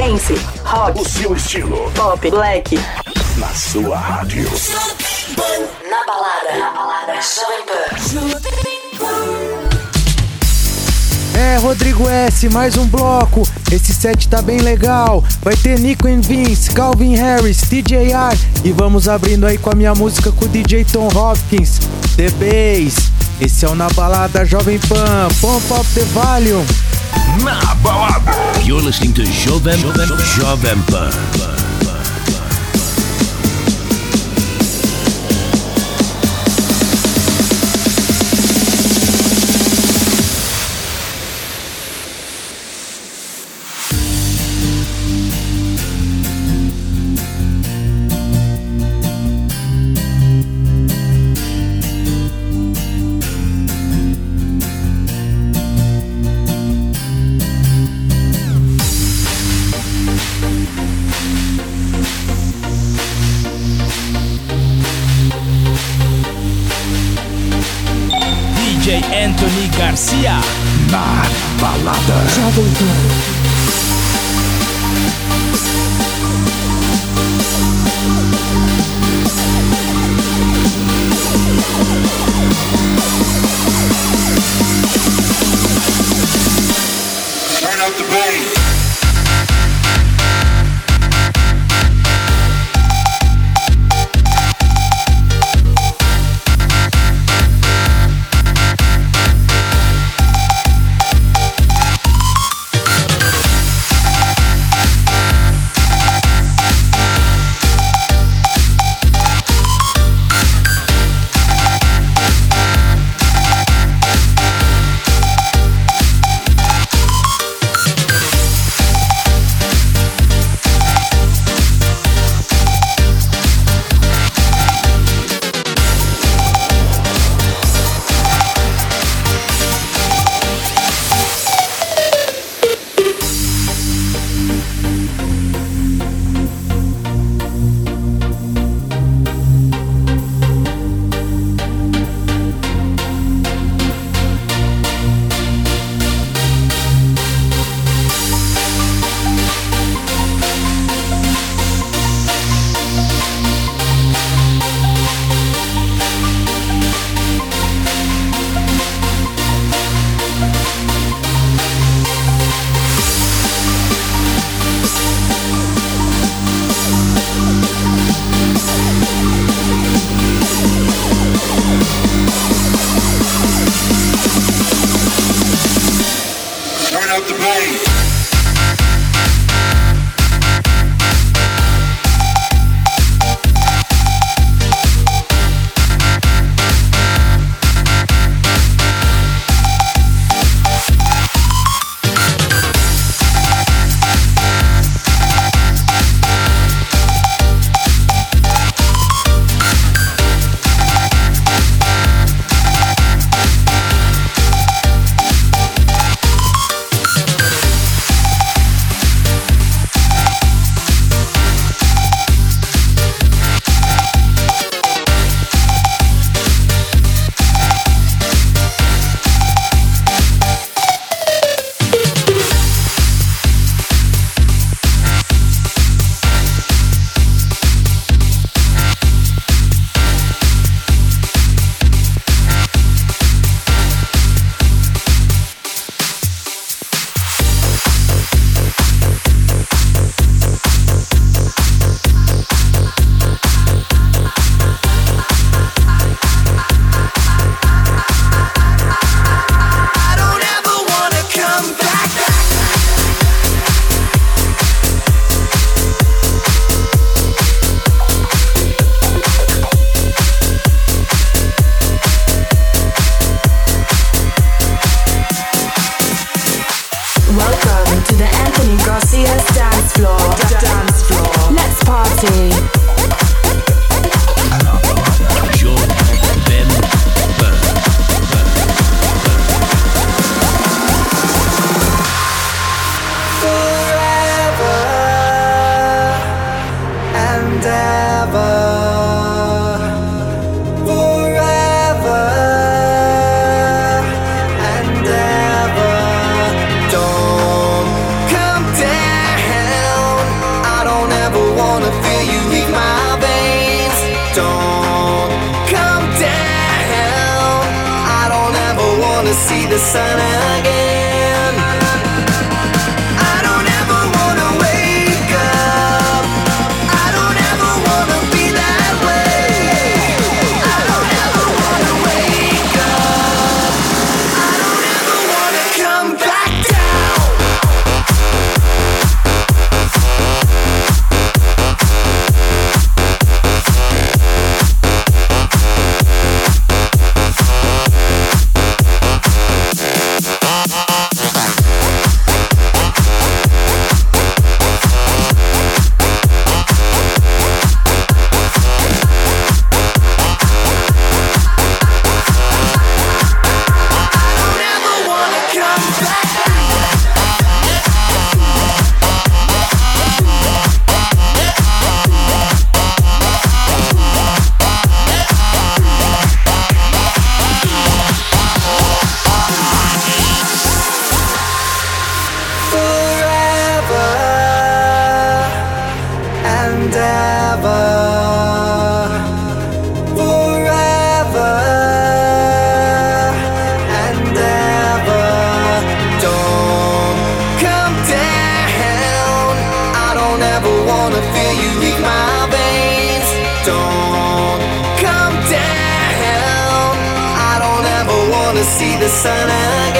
dance, rock, o seu estilo, pop, black. na sua rádio. Na balada, na balada, Jovem Pan. É, Rodrigo S, mais um bloco. Esse set tá bem legal. Vai ter Nico and Vince, Calvin Harris, DJ R. E vamos abrindo aí com a minha música com o DJ Tom Hopkins, The Bass. Esse é o Na Balada Jovem Pan. Pump up the volume. Na balada. You're listening to Jovem, Jovem, Jovem Pan. Garcia. Na balada. Turn 重ね see the sun again.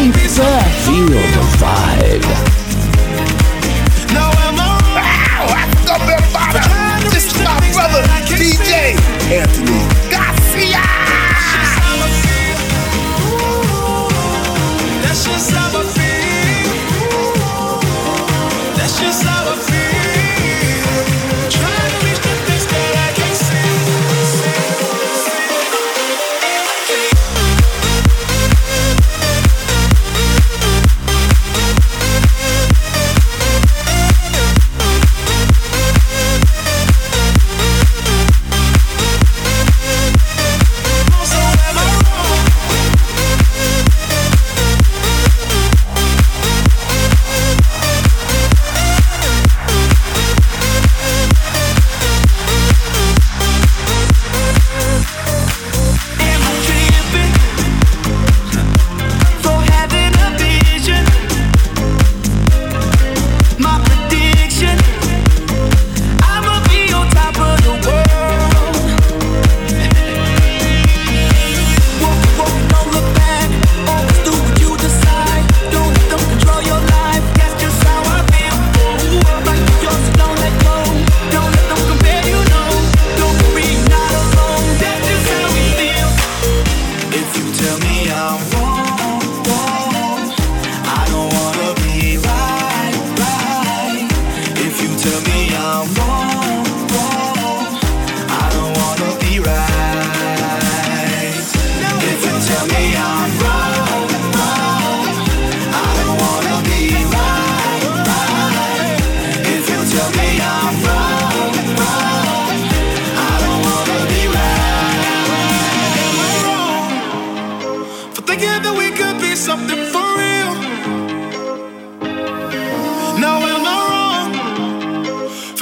Feel the vibe. Now I'm on. Wow, I. This is my brother, DJ Anthony.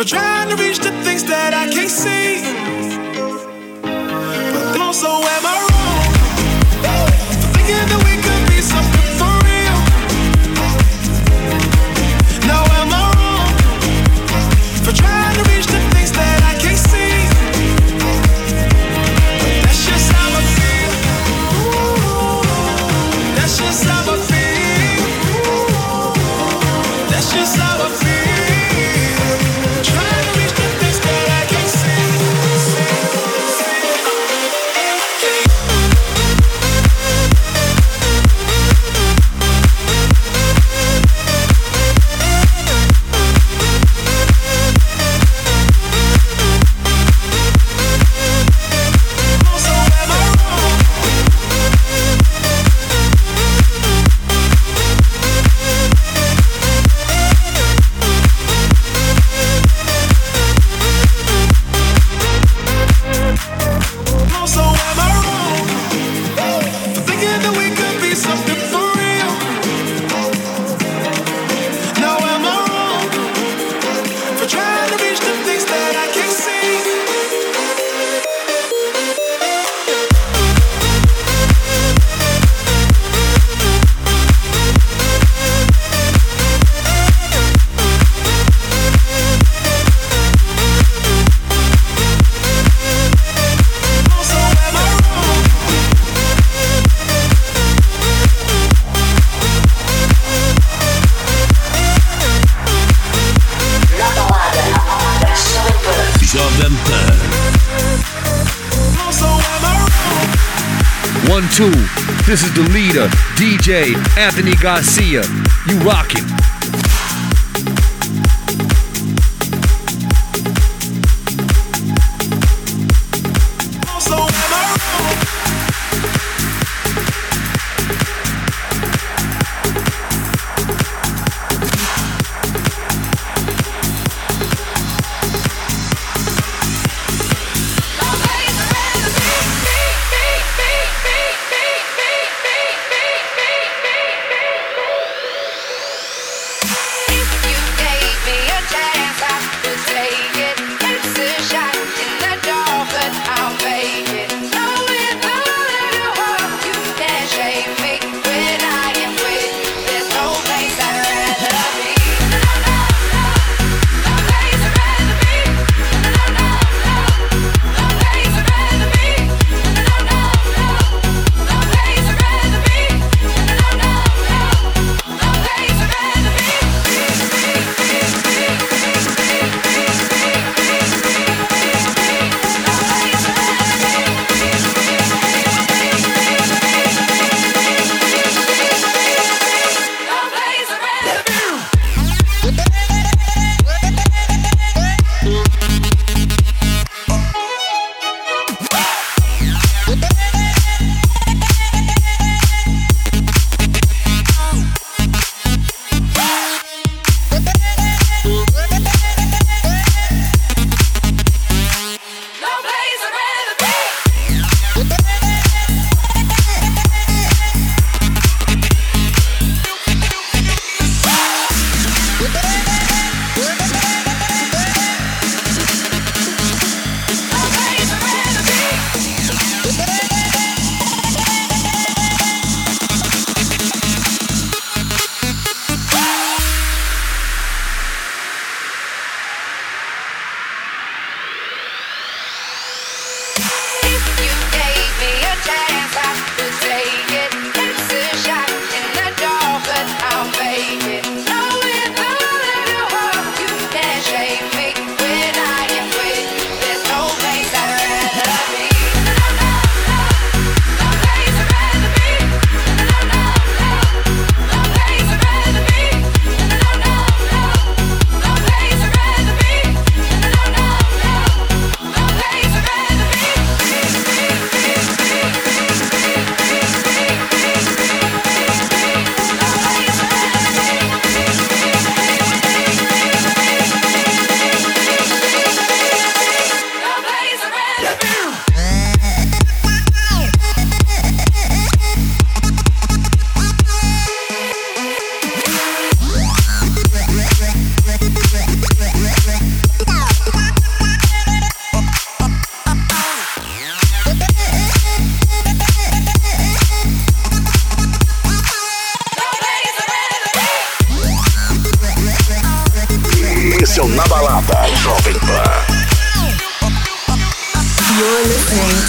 trying to reach the things that I can't see. But also, am I? Anthony Garcia. You rockin'.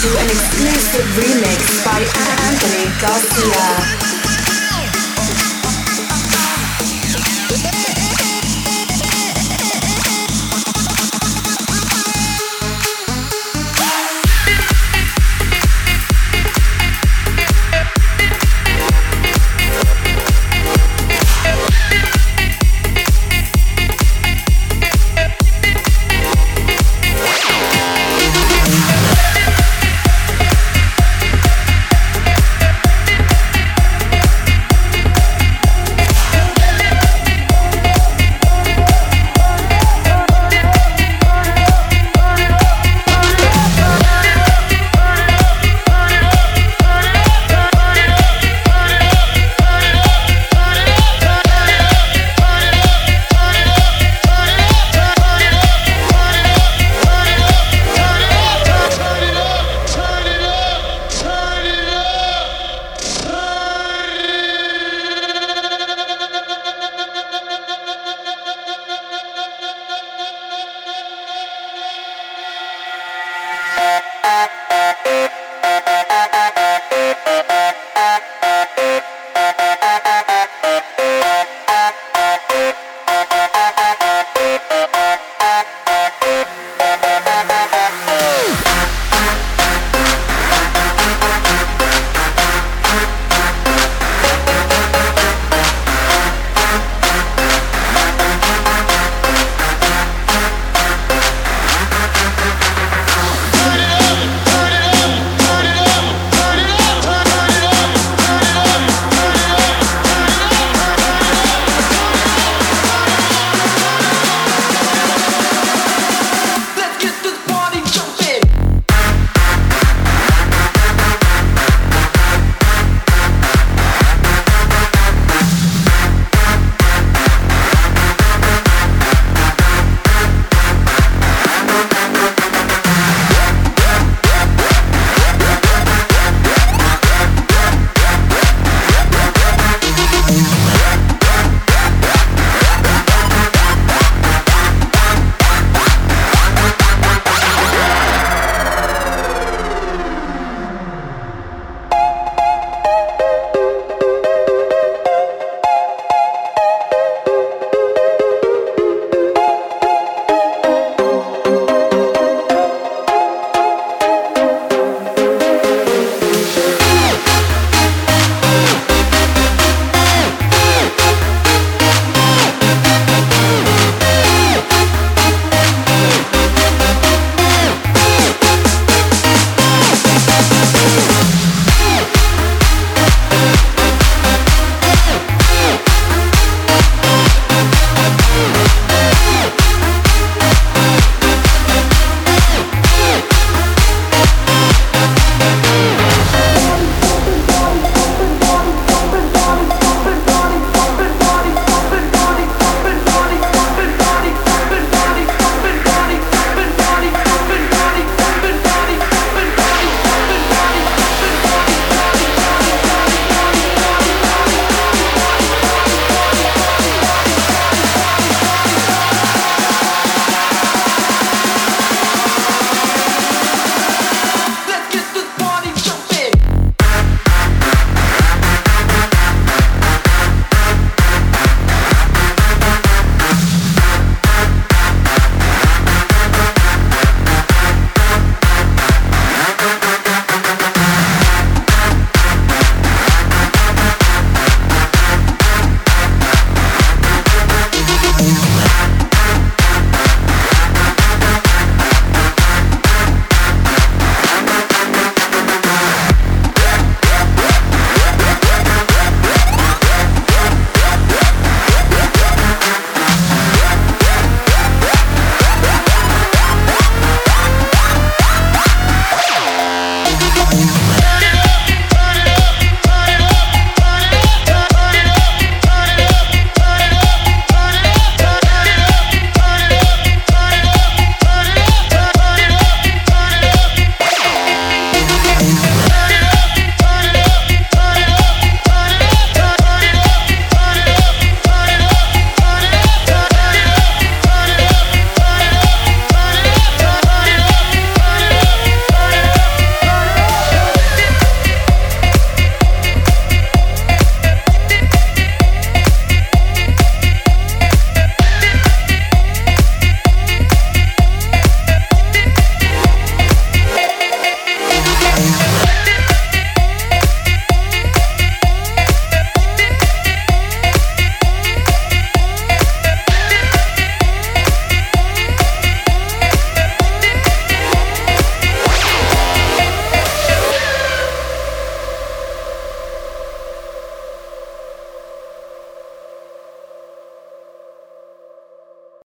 To an exclusive remix by Anthony Garcia.